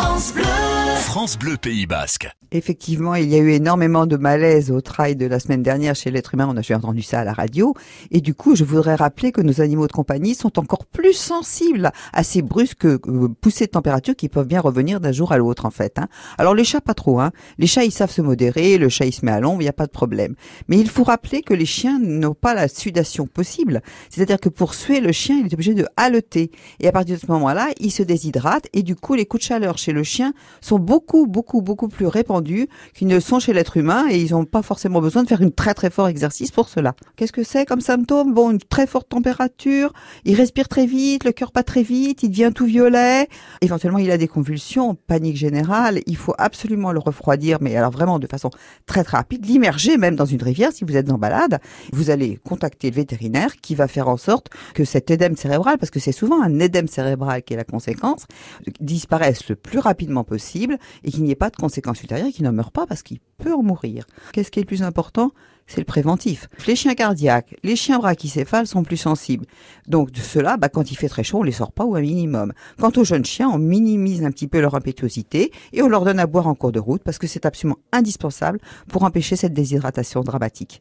France Bleu. France Bleu Pays Basque. Effectivement, il y a eu énormément de malaise au trail de la semaine dernière chez l'être humain. On a entendu ça à la radio. Et du coup, je voudrais rappeler que nos animaux de compagnie sont encore plus sensibles à ces brusques euh, poussées de température qui peuvent bien revenir d'un jour à l'autre, en fait. Hein. Alors les chats, pas trop. Hein. Les chats, ils savent se modérer. Le chat, il se met à l'ombre. Il n'y a pas de problème. Mais il faut rappeler que les chiens n'ont pas la sudation possible. C'est-à-dire que pour suer, le chien, il est obligé de haleter. Et à partir de ce moment-là, il se déshydrate. Et du coup, les coups de chaleur chez le chien sont beaucoup, beaucoup, beaucoup plus répandus qui ne sont chez l'être humain et ils n'ont pas forcément besoin de faire une très très fort exercice pour cela. Qu'est-ce que c'est comme symptôme? Bon, une très forte température, il respire très vite, le cœur pas très vite, il devient tout violet, éventuellement il a des convulsions, panique générale, il faut absolument le refroidir, mais alors vraiment de façon très très rapide, l'immerger même dans une rivière si vous êtes en balade, vous allez contacter le vétérinaire qui va faire en sorte que cet édème cérébral, parce que c'est souvent un édème cérébral qui est la conséquence, disparaisse le plus rapidement possible et qu'il n'y ait pas de conséquences ultérieures qui ne meurt pas parce qu'il peut en mourir. Qu'est-ce qui est le plus important? C'est le préventif. Les chiens cardiaques, les chiens brachycéphales sont plus sensibles. Donc de cela, bah, quand il fait très chaud, on les sort pas ou un minimum. Quant aux jeunes chiens, on minimise un petit peu leur impétuosité et on leur donne à boire en cours de route parce que c'est absolument indispensable pour empêcher cette déshydratation dramatique.